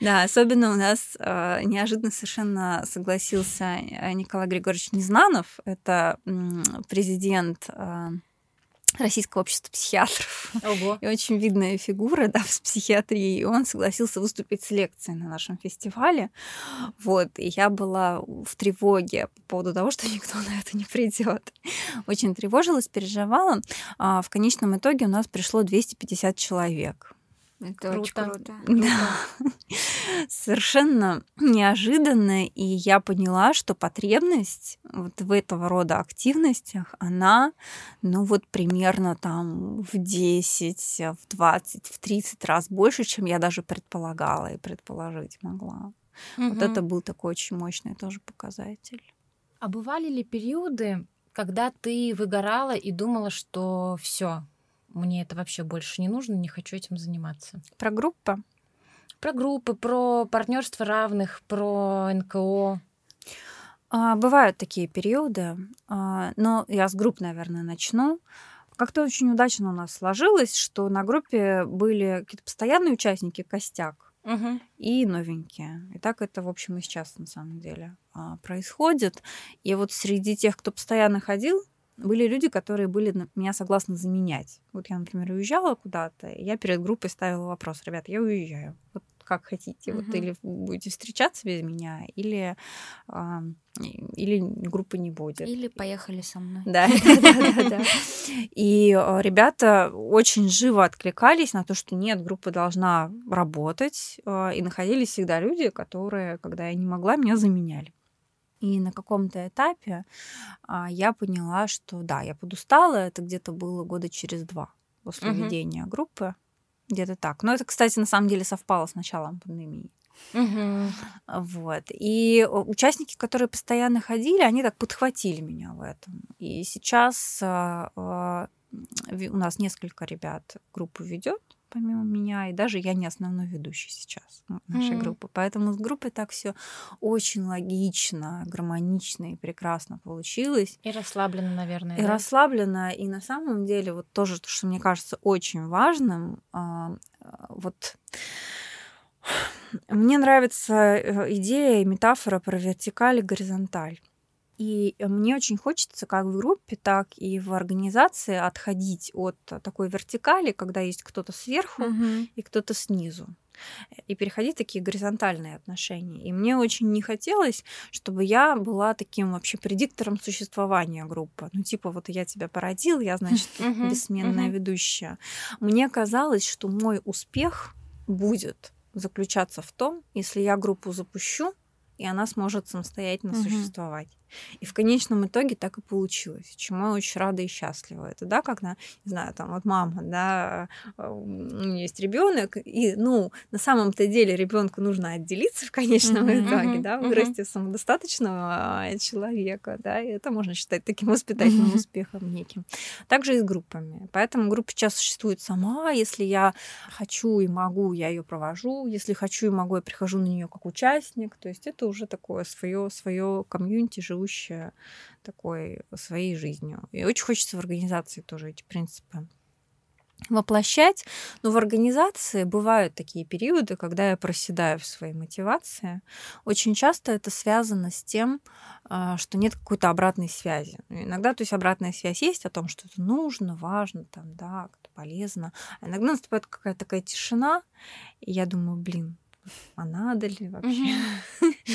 Да, особенно у нас а, неожиданно совершенно согласился э, Николай Григорьевич Незнанов. Это президент а, Российского общества психиатров. Ого. И очень видная фигура да, в психиатрии. И он согласился выступить с лекцией на нашем фестивале. Вот. И я была в тревоге по поводу того, что никто на это не придет. Очень тревожилась, переживала. А в конечном итоге у нас пришло 250 человек. Это круто. очень круто. Да. Совершенно неожиданно, и я поняла, что потребность вот в этого рода активностях, она, ну вот примерно там в 10, в 20, в 30 раз больше, чем я даже предполагала и предположить могла. Угу. Вот это был такой очень мощный тоже показатель. А бывали ли периоды, когда ты выгорала и думала, что все, мне это вообще больше не нужно, не хочу этим заниматься. Про группы? Про группы, про партнерство равных, про НКО. А, бывают такие периоды, а, но я с групп, наверное, начну. Как-то очень удачно у нас сложилось, что на группе были какие-то постоянные участники, костяк, угу. и новенькие. И так это, в общем, и сейчас на самом деле а, происходит. И вот среди тех, кто постоянно ходил, были люди, которые были на меня согласны заменять. Вот я, например, уезжала куда-то, и я перед группой ставила вопрос, ребят, я уезжаю. Вот как хотите, uh-huh. вот или будете встречаться без меня, или а, или группы не будет. Или поехали со мной. Да, да, да, да. И а, ребята очень живо откликались на то, что нет, группа должна работать, а, и находились всегда люди, которые, когда я не могла, меня заменяли. И на каком-то этапе а, я поняла, что да, я подустала. Это где-то было года через два после угу. ведения группы. Где-то так. Но это, кстати, на самом деле совпало с началом пандемии. Угу. Вот. И участники, которые постоянно ходили, они так подхватили меня в этом. И сейчас а, а, у нас несколько ребят группу ведет помимо меня, и даже я не основной ведущий сейчас нашей mm. группы. Поэтому с группой так все очень логично, гармонично и прекрасно получилось. И расслабленно, наверное. И да? расслабленно. И на самом деле вот тоже, что мне кажется очень важным, а, вот мне нравится э, идея и метафора про вертикаль и горизонталь. И мне очень хочется как в группе, так и в организации отходить от такой вертикали, когда есть кто-то сверху угу. и кто-то снизу и переходить в такие горизонтальные отношения. И мне очень не хотелось, чтобы я была таким вообще предиктором существования группы. Ну, типа, вот я тебя породил, я, значит, бессменная ведущая. Мне казалось, что мой успех будет заключаться в том, если я группу запущу, и она сможет самостоятельно существовать. И в конечном итоге так и получилось, чему я очень рада и счастлива. Это, да, когда, не знаю, там вот мама, да, а, у нее есть ребенок, и, ну, на самом-то деле ребенку нужно отделиться в конечном uh-huh, итоге, да, вырасти uh-huh. самодостаточного человека, да, и это можно считать таким воспитательным успехом неким. Также и с группами. Поэтому группа сейчас существует сама, если я хочу и могу, я ее провожу, если хочу и могу, я прихожу на нее как участник, то есть это уже такое свое свое комьюнити, живу живущая такой своей жизнью. И очень хочется в организации тоже эти принципы воплощать. Но в организации бывают такие периоды, когда я проседаю в своей мотивации. Очень часто это связано с тем, а, что нет какой-то обратной связи. Иногда, то есть, обратная связь есть о том, что это нужно, важно, там, да, это полезно. А иногда наступает какая-то такая тишина, и я думаю, блин, а надо ли вообще?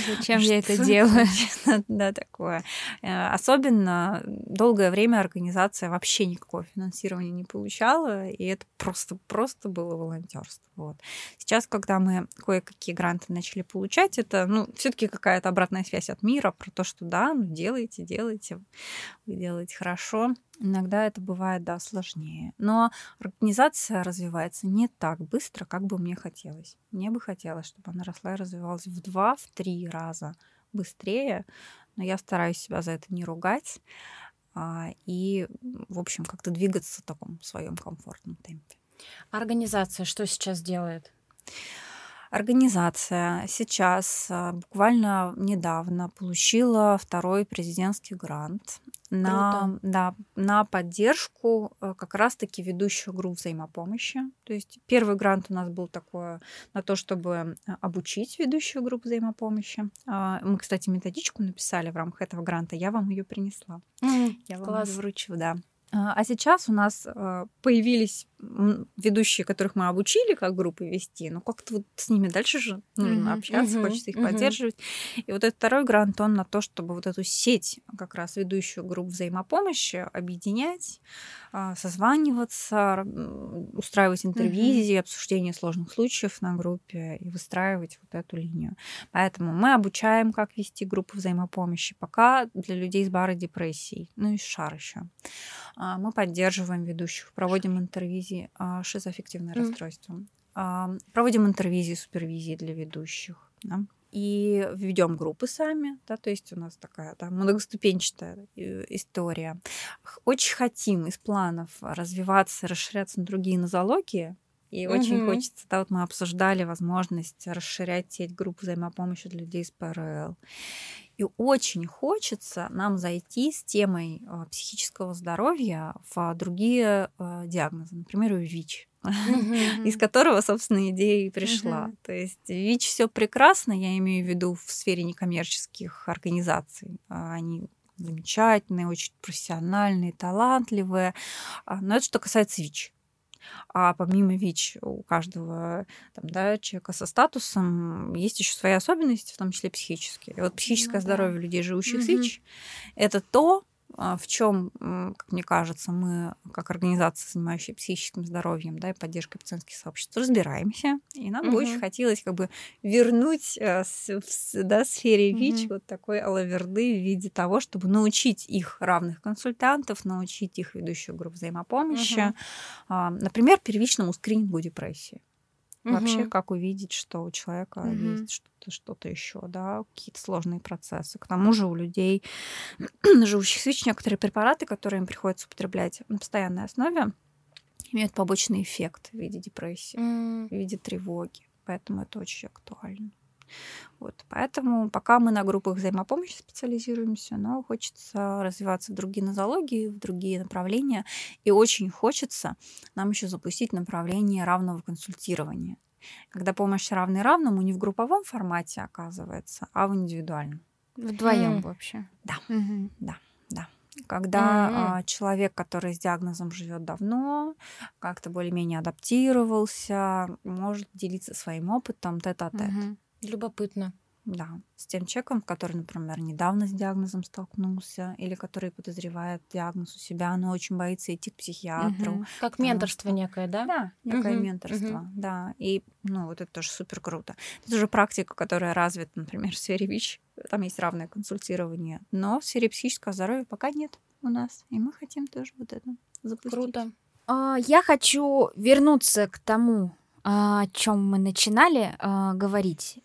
Зачем я это делаю? Да, такое. Э, особенно долгое время организация вообще никакого финансирования не получала, и это просто-просто было волонтерство. Вот. Сейчас, когда мы кое-какие гранты начали получать, это, ну, все-таки какая-то обратная связь от мира про то, что да, ну, делайте, делайте, вы делаете хорошо. Иногда это бывает, да, сложнее. Но организация развивается не так быстро, как бы мне хотелось. Мне бы хотелось, чтобы она росла и развивалась в два, в три раза быстрее, но я стараюсь себя за это не ругать а, и, в общем, как-то двигаться в таком своем комфортном темпе. Организация что сейчас делает? Организация сейчас а, буквально недавно получила второй президентский грант на, да, на поддержку э, как раз-таки ведущих групп взаимопомощи. То есть первый грант у нас был такой на то, чтобы э, обучить ведущую группу взаимопомощи. А, мы, кстати, методичку написали в рамках этого гранта, я вам ее принесла. Mm, я класс. вам ее вручу, да. А, а сейчас у нас э, появились ведущие, которых мы обучили, как группы вести, но как-то вот с ними дальше же нужно mm-hmm, общаться, mm-hmm, хочется их mm-hmm. поддерживать. И вот этот второй грант, он на то, чтобы вот эту сеть, как раз ведущую групп взаимопомощи, объединять, а, созваниваться, устраивать интервизии, mm-hmm. обсуждение сложных случаев на группе и выстраивать вот эту линию. Поэтому мы обучаем, как вести группу взаимопомощи, пока для людей с барой депрессией, ну и шар еще. А, мы поддерживаем ведущих, проводим интервизии интервизии а, шизоаффективное mm. расстройство. А, проводим интервизии, супервизии для ведущих. Да? и ведем группы сами, да, то есть у нас такая да, многоступенчатая э, история. Очень хотим из планов развиваться, расширяться на другие нозологии, и угу. очень хочется, да, вот мы обсуждали возможность расширять сеть групп взаимопомощи для людей с ПРЛ. И очень хочется нам зайти с темой э, психического здоровья в другие э, диагнозы, например, ВИЧ. из которого, собственно, идея и пришла. То есть ВИЧ все прекрасно, я имею в виду в сфере некоммерческих организаций. А, они замечательные, очень профессиональные, талантливые. А, но это что касается ВИЧ. А помимо ВИЧ у каждого там, да, человека со статусом есть еще свои особенности, в том числе психические. И вот психическое ну, здоровье да. людей, живущих угу. с ВИЧ, это то, в чем, как мне кажется, мы, как организация, занимающая психическим здоровьем да, и поддержкой пациентских сообществ, разбираемся. И нам угу. бы очень хотелось как бы вернуть э, в да, сфере ВИЧ угу. вот такой алаверды в виде того, чтобы научить их равных консультантов, научить их ведущую группу взаимопомощи, угу. например, первичному скринингу депрессии. Угу. Вообще, как увидеть, что у человека угу. есть что-то, что-то еще, да, какие-то сложные процессы. К тому же у людей, живущих с ВИЧ, некоторые препараты, которые им приходится употреблять на постоянной основе, имеют побочный эффект в виде депрессии, mm. в виде тревоги. Поэтому это очень актуально. Вот, поэтому пока мы на группах взаимопомощи специализируемся, но хочется развиваться в другие нозологии, в другие направления. И очень хочется нам еще запустить направление равного консультирования. Когда помощь равна равному не в групповом формате оказывается, а в индивидуальном. Вдвоем mm. вообще. Да, mm-hmm. да, да когда mm-hmm. а, человек, который с диагнозом живет давно, как-то более-менее адаптировался, может делиться своим опытом тет-а-тет. Mm-hmm. Любопытно. Да, с тем человеком, который, например, недавно с диагнозом столкнулся, или который подозревает диагноз у себя, но очень боится идти к психиатру. Угу. Как менторство что... некое, да? Да, некое угу. менторство, угу. да. И, ну, вот это тоже супер круто. Это уже практика, которая развита, например, в сфере ВИЧ. там есть равное консультирование. Но в сфере психического здоровья пока нет у нас. И мы хотим тоже вот это запустить. Круто. А, Я хочу вернуться к тому, а, о чем мы начинали а, говорить,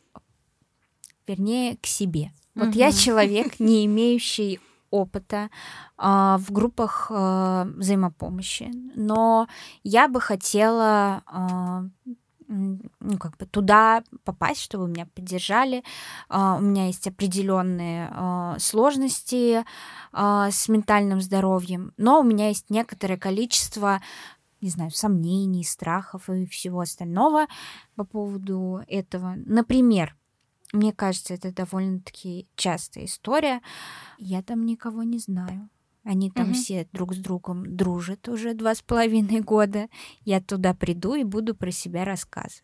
вернее, к себе. Вот я человек, не имеющий опыта а, в группах а, взаимопомощи, но я бы хотела а, ну, как бы туда попасть, чтобы меня поддержали. А, у меня есть определенные а, сложности а, с ментальным здоровьем, но у меня есть некоторое количество не знаю, сомнений, страхов и всего остального по поводу этого. Например, мне кажется, это довольно-таки частая история. Я там никого не знаю. Они там Мгм. все друг с другом дружат уже два с половиной года. Я туда приду и буду про себя рассказывать.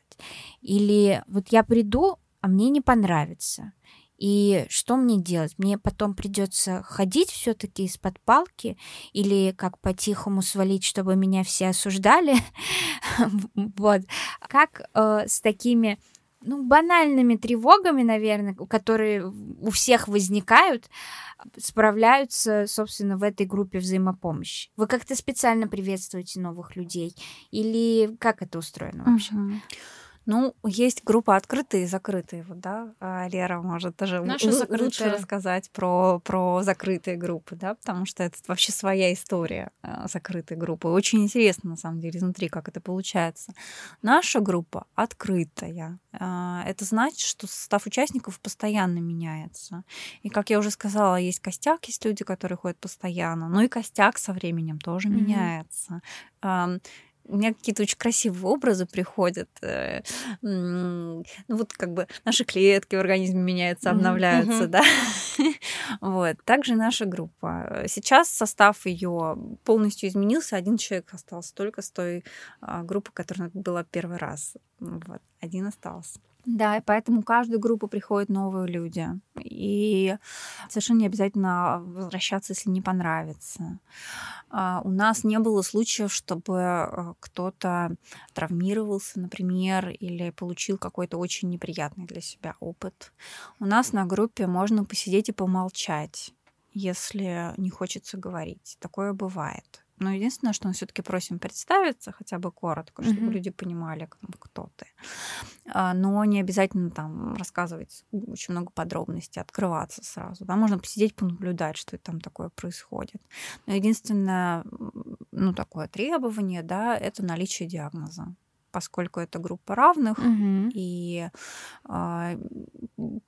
Или вот я приду, а мне не понравится. И что мне делать? Мне потом придется ходить все-таки из-под палки или как по-тихому свалить, чтобы меня все осуждали. Вот. Как э, с такими ну, банальными тревогами, наверное, которые у всех возникают, справляются, собственно, в этой группе взаимопомощи? Вы как-то специально приветствуете новых людей? Или как это устроено вообще? Мгм. Ну, есть группа открытые и закрытые, вот, да. А Лера может тоже Наша лу- лучше рассказать про, про закрытые группы, да, потому что это вообще своя история э, закрытой группы. Очень интересно, на самом деле, изнутри, как это получается. Наша группа открытая. А, Это значит, что состав участников постоянно меняется. И, как я уже сказала, есть костяк, есть люди, которые ходят постоянно, но и костяк со временем тоже Мгм. меняется. У меня какие-то очень красивые образы приходят. э, Ну вот как бы наши клетки в организме меняются, обновляются, да. Вот. Также наша группа. Сейчас состав ее полностью изменился. Один человек остался только с той а, группы, которая была первый раз. Вот. Один остался. Да, и поэтому каждую группу приходят новые люди. И совершенно не обязательно возвращаться, если не понравится. А, У нас не было случаев, чтобы а, кто-то травмировался, например, или получил какой-то очень неприятный для себя опыт. У нас на группе можно посидеть и помолчать, если не хочется говорить. Такое бывает. Но единственное, что мы все-таки просим представиться хотя бы коротко, чтобы Мгм. люди понимали, бы, кто ты. А, Но не обязательно там рассказывать очень много подробностей, открываться сразу. Да? Можно посидеть, понаблюдать, что там такое происходит. Но единственное, ну, такое требование, да, это наличие диагноза поскольку это группа равных, Мгм. и а,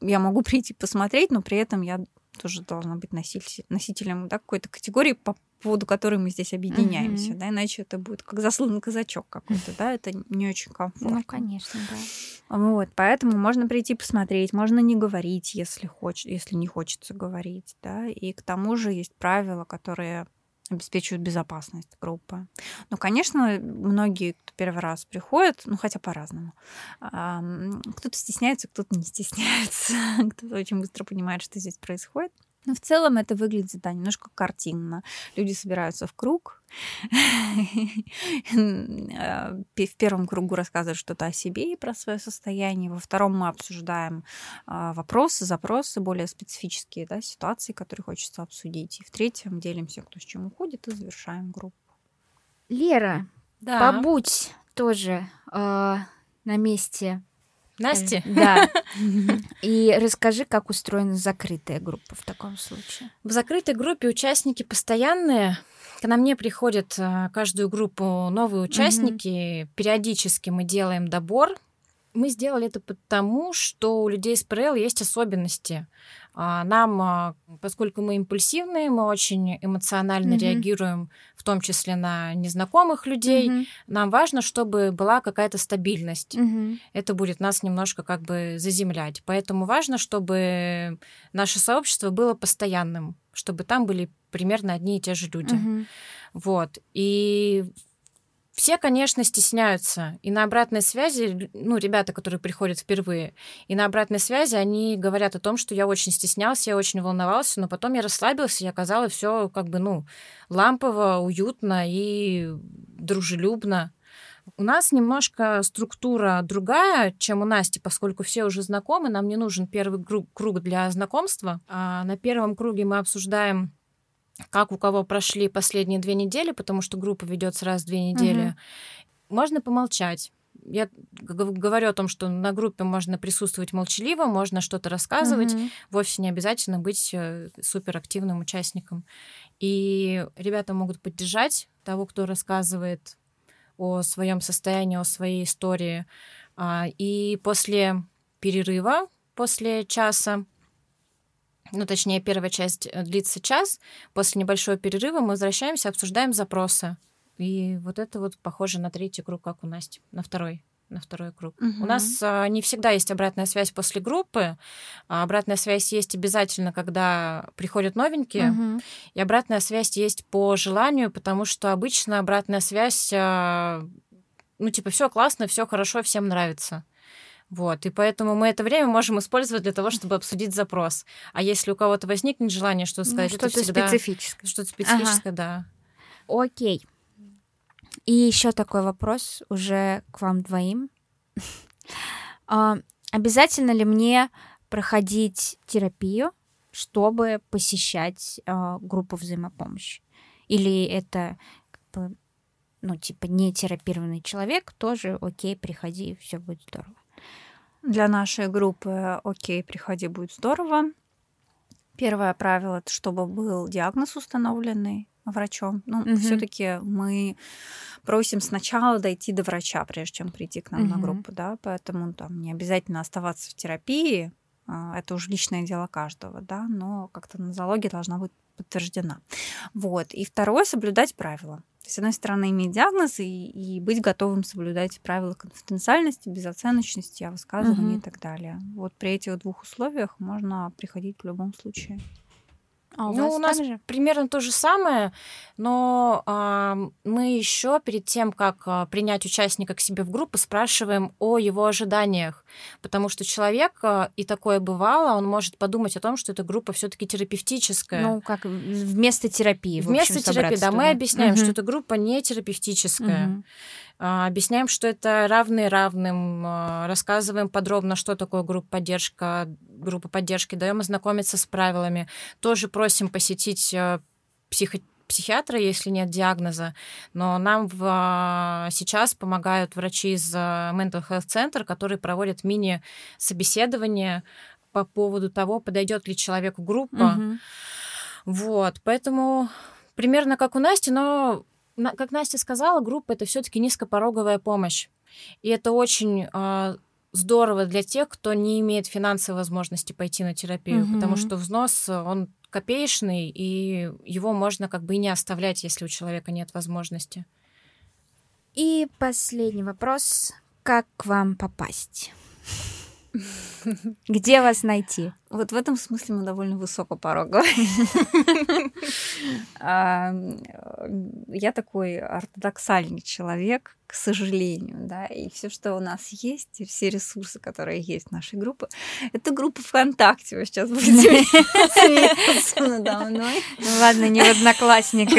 я могу прийти посмотреть, но при этом я тоже должна быть носитель- носителем да, какой-то категории, по поводу которой мы здесь объединяемся, Мгм. да, иначе это будет как засланный казачок какой-то, да, это не очень комфортно. Ну, конечно, да. Вот, поэтому можно прийти посмотреть, можно не говорить, если, хоч... если не хочется говорить, да, и к тому же есть правила, которые обеспечивают безопасность группы. Ну, конечно, многие, кто первый раз приходят, ну, хотя по-разному. Кто-то стесняется, кто-то не стесняется, кто-то очень быстро понимает, что здесь происходит. Но в целом это выглядит, да, немножко картинно. Люди собираются в круг, э, в первом кругу рассказывают что-то о себе и про свое состояние, во втором мы обсуждаем а, вопросы, запросы, более специфические да, ситуации, которые хочется обсудить. И в третьем делимся, кто с чем уходит, и завершаем группу. Лера, Да. побудь тоже э, на месте. Насти? Да. И расскажи, как устроена закрытая группа в таком случае. В закрытой группе участники постоянные. К нам не приходят э, каждую группу новые участники. Периодически мы делаем добор. Мы сделали это потому, что у людей с ПРЛ есть особенности. А, Нам, а, поскольку мы импульсивные, мы очень эмоционально Мгм. реагируем, в том числе на незнакомых людей. Мгм. Нам важно, чтобы была какая-то стабильность. Мгм. это будет нас немножко как бы заземлять. Поэтому важно, чтобы наше сообщество было постоянным, чтобы там были примерно одни и те же люди. Мгм. Вот. И все, конечно, стесняются. И на обратной связи, ну, ребята, которые приходят впервые, и на обратной связи они говорят о том, что я очень стеснялся, я очень волновался, но потом я расслабился, и оказалось все как бы, ну, лампово, уютно и дружелюбно. У нас немножко структура другая, чем у Насти, поскольку все уже знакомы, нам не нужен первый круг, для знакомства. А на первом круге мы обсуждаем как у кого прошли последние две недели, потому что группа ведется раз в две недели. Угу. Можно помолчать. Я говорю о том, что на группе можно присутствовать молчаливо, можно что-то рассказывать, угу. вовсе не обязательно быть э, суперактивным участником. И ребята могут поддержать того, кто рассказывает о своем состоянии, о своей истории. А, и после перерыва, после часа, ну, точнее, первая часть э, длится час. После небольшого перерыва мы возвращаемся, обсуждаем запросы. И вот это вот похоже на третий круг, как у Насти, на второй на второй круг. Угу. У нас а, не всегда есть обратная связь после группы. А обратная связь есть обязательно, когда приходят новенькие. Угу. И обратная связь есть по желанию, потому что обычно обратная связь, а, ну, типа, все классно, все хорошо, всем нравится. Вот, и поэтому мы это время можем использовать для того, чтобы обсудить запрос. А если у кого-то возникнет желание что-то сказать, ну, что-то всегда... специфическое. Что-то специфическое, ага. да. Окей. И еще такой вопрос уже к вам двоим. А, обязательно ли мне проходить терапию, чтобы посещать а, группу взаимопомощи? Или это как бы, ну, типа, не терапированный человек, тоже окей, приходи, все будет здорово. Для нашей группы «Окей, приходи, будет здорово». Первое правило — это чтобы был диагноз установленный врачом. Ну, угу. все-таки мы просим сначала дойти до врача, прежде чем прийти к нам угу. на группу, да, поэтому там не обязательно оставаться в терапии, а, это уже личное дело каждого, да, но как-то нозология должна быть подтверждена. Вот. И второе — соблюдать правила. С одной стороны, иметь диагноз и, и быть готовым соблюдать правила конфиденциальности, безоценочности, о высказывании угу. и так далее. Вот при этих двух условиях можно приходить в любом случае. А у ну, у нас же? примерно то же самое, но а, мы еще перед тем, как а, принять участника к себе в группу, спрашиваем о его ожиданиях, потому что человек, а, и такое бывало, он может подумать о том, что эта группа все-таки терапевтическая. Ну, как вместо терапии. Вместо общем, терапии, да, мы объясняем, угу. что эта группа не терапевтическая. Угу. А, объясняем, что это равные равным, а, рассказываем подробно, что такое группа поддержка, группа поддержки, даем ознакомиться с правилами. Тоже просим посетить а, психо психиатра, если нет диагноза, но нам в, сейчас помогают врачи из Mental Health Center, которые проводят мини-собеседование по поводу того, подойдет ли человеку группа. Угу. Вот, поэтому примерно как у Насти, но как Настя сказала, группа это все-таки низкопороговая помощь. И это очень э, здорово для тех, кто не имеет финансовой возможности пойти на терапию, угу. потому что взнос, он копеечный, и его можно как бы и не оставлять, если у человека нет возможности. И последний вопрос. Как к вам попасть? Где вас найти? Вот в этом смысле мы довольно высокопороговые. Я такой ортодоксальный человек, к сожалению, да, и все, что у нас есть, все ресурсы, которые есть в нашей группе, это группа ВКонтакте. Вы сейчас будете смеяться надо мной. Ну ладно, не в одноклассниках.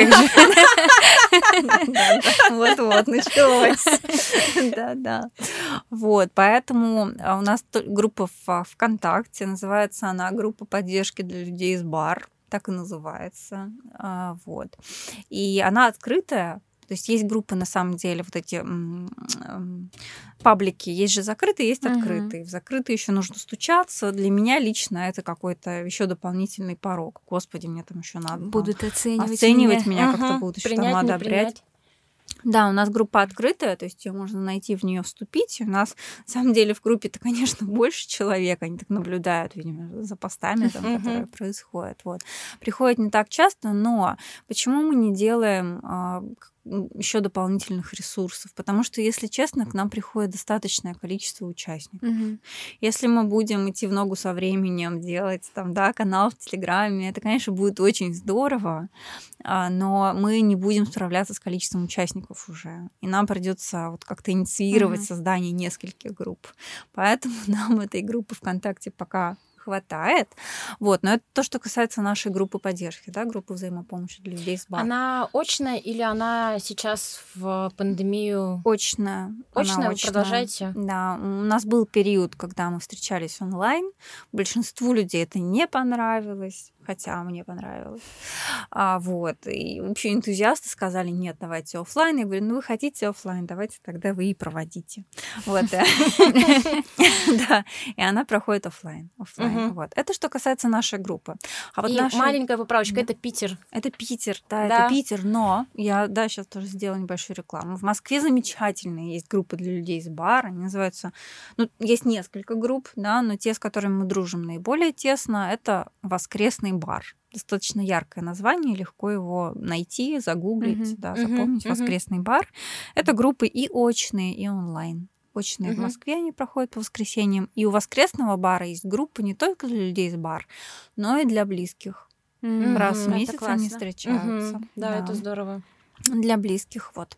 Вот-вот, началось. Да-да. Вот, поэтому а, у нас группа в ВКонтакте, называется она группа поддержки для людей из бар так и называется. А, вот. И она открытая, то есть есть группы на самом деле, вот эти паблики, есть же закрытые, есть открытые. В закрытые еще нужно стучаться. Для меня лично это какой-то еще дополнительный порог. Господи, мне там еще надо. Будут оценивать, оценивать меня, меня как-то будут еще там одобрять. Да, у нас группа открытая, то есть ее можно найти, в нее вступить. У нас, на самом деле, в группе-то, конечно, больше человек, они так наблюдают, видимо, за постами, там, которые происходят. Вот. Приходят не так часто, но почему мы не делаем а, еще дополнительных ресурсов, потому что, если честно, к нам приходит достаточное количество участников. Угу. Если мы будем идти в ногу со временем, делать там, да, канал в Телеграме, это, конечно, будет очень здорово, а, но мы не будем справляться с количеством участников уже, и нам придется вот как-то инициировать угу. создание нескольких групп. Поэтому нам этой группы ВКонтакте пока хватает. Вот, но это то, что касается нашей группы поддержки, да, группы взаимопомощи для людей с БАР. Она очная или она сейчас в пандемию? Очная. Очная, Она вы продолжаете? Да, у нас был период, когда мы встречались онлайн. Большинству людей это не понравилось хотя мне понравилось. А, вот. И вообще энтузиасты сказали, нет, давайте офлайн. Я говорю, ну вы хотите офлайн, давайте тогда вы и проводите. Вот. Да. И она проходит офлайн. Вот. Это что касается нашей группы. А вот маленькая поправочка, это Питер. Это Питер, да, это Питер, но я, да, сейчас тоже сделаю небольшую рекламу. В Москве замечательные есть группы для людей из бара, они называются, ну, есть несколько групп, да, но те, с которыми мы дружим наиболее тесно, это воскресный бар. Достаточно яркое название, легко его найти, загуглить, uh-huh, да, запомнить. Uh-huh, Воскресный бар. Это группы и очные, и онлайн. Очные uh-huh. в Москве они проходят по воскресеньям. И у воскресного бара есть группа не только для людей из бар, но и для близких. Mm-hmm. Раз в месяц они встречаются. Mm-hmm. Да, да, это здорово для близких. Вот.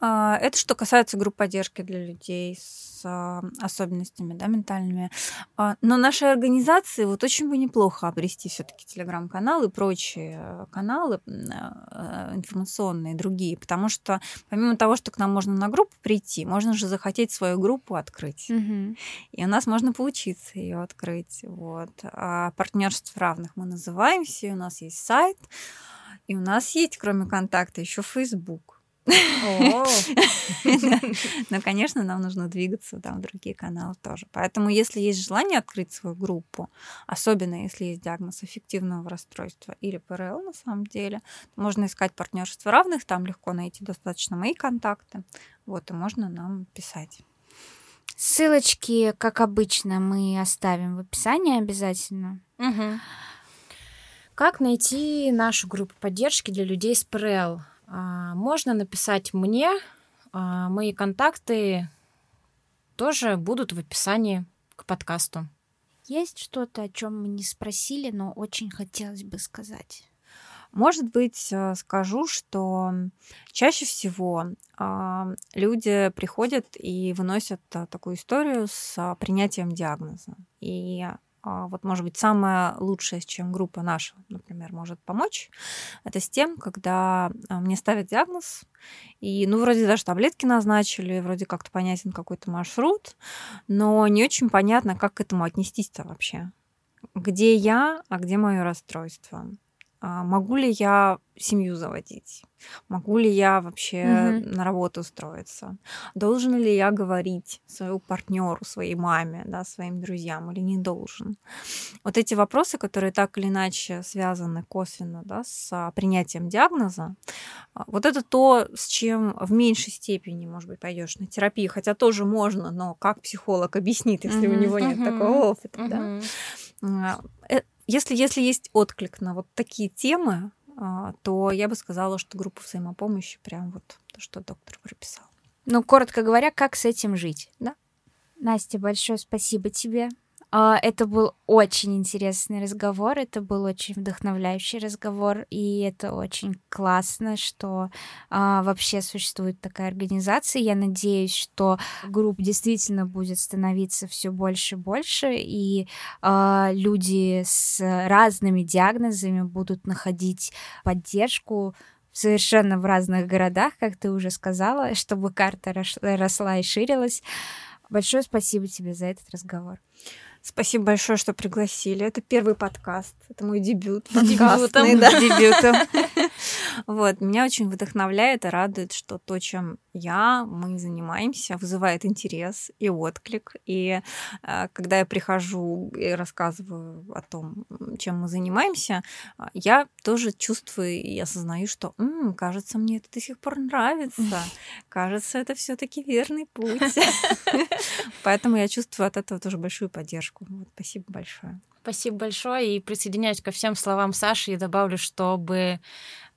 А, это что касается групп поддержки для людей с а, особенностями да, ментальными. А, но нашей организации вот очень бы неплохо обрести все-таки телеграм-канал и прочие каналы информационные, другие, потому что помимо того, что к нам можно на группу прийти, можно же захотеть свою группу открыть. Угу. И у нас можно поучиться ее открыть. Вот. А партнерств равных мы называемся, у нас есть сайт. И у нас есть, кроме контакта, еще Facebook. Но, конечно, нам нужно двигаться там в другие каналы тоже. Поэтому, если есть желание открыть свою группу, особенно если есть диагноз аффективного расстройства или ПРЛ на самом деле, можно искать партнерство равных, там легко найти достаточно мои контакты, вот, и можно нам писать. Ссылочки, как обычно, мы оставим в описании обязательно. Угу. Как найти нашу группу поддержки для людей с ПРЛ? А, можно написать мне. А, мои контакты тоже будут в описании к подкасту. Есть что-то, о чем мы не спросили, но очень хотелось бы сказать? Может быть, э, скажу, что чаще всего а, люди приходят и выносят э, такую историю с принятием диагноза. И вот, может быть, самое лучшее, с чем группа наша, например, может помочь, это с тем, когда а, мне ставят диагноз, и, ну, вроде даже таблетки назначили, вроде как-то понятен какой-то маршрут, но не очень понятно, как к этому отнестись-то вообще. Где я, а где мое расстройство? А могу ли я семью заводить? Могу ли я вообще угу. на работу устроиться? Должен ли я говорить своему партнеру, своей маме, да, своим друзьям или не должен? Вот эти вопросы, которые так или иначе связаны косвенно да, с принятием диагноза, а, вот это то, с чем в меньшей степени, может быть, пойдешь на терапию, хотя тоже можно, но как психолог объяснит, если угу. у него нет угу. такого опыта, угу. да? Если, если есть отклик на вот такие темы, а, то я бы сказала, что группа взаимопомощи прям вот то, что доктор прописал. Ну, коротко говоря, как с этим жить? Да. Настя, большое спасибо тебе. А, это был очень интересный разговор, это был очень вдохновляющий разговор, и это очень классно, что а, вообще существует такая организация. Я надеюсь, что групп действительно будет становиться все больше и больше, и а, люди с разными диагнозами будут находить поддержку совершенно в разных городах, как ты уже сказала, чтобы карта росла и ширилась. Большое спасибо тебе за этот разговор. Спасибо большое, что пригласили. Это первый подкаст. Это мой дебют. Подкастный, да. Дебютом. Вот, меня очень вдохновляет и радует, что то, чем я, мы занимаемся, вызывает интерес и отклик. И э, когда я прихожу и рассказываю о том, чем мы занимаемся, а, я тоже чувствую и осознаю, что, М, кажется, мне это до сих пор нравится. Кажется, это все-таки верный путь. Поэтому я чувствую от этого тоже большую поддержку. Вот, спасибо большое. Спасибо большое и присоединяюсь ко всем словам Саши и добавлю, чтобы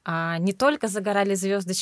а, не только загорали звездочки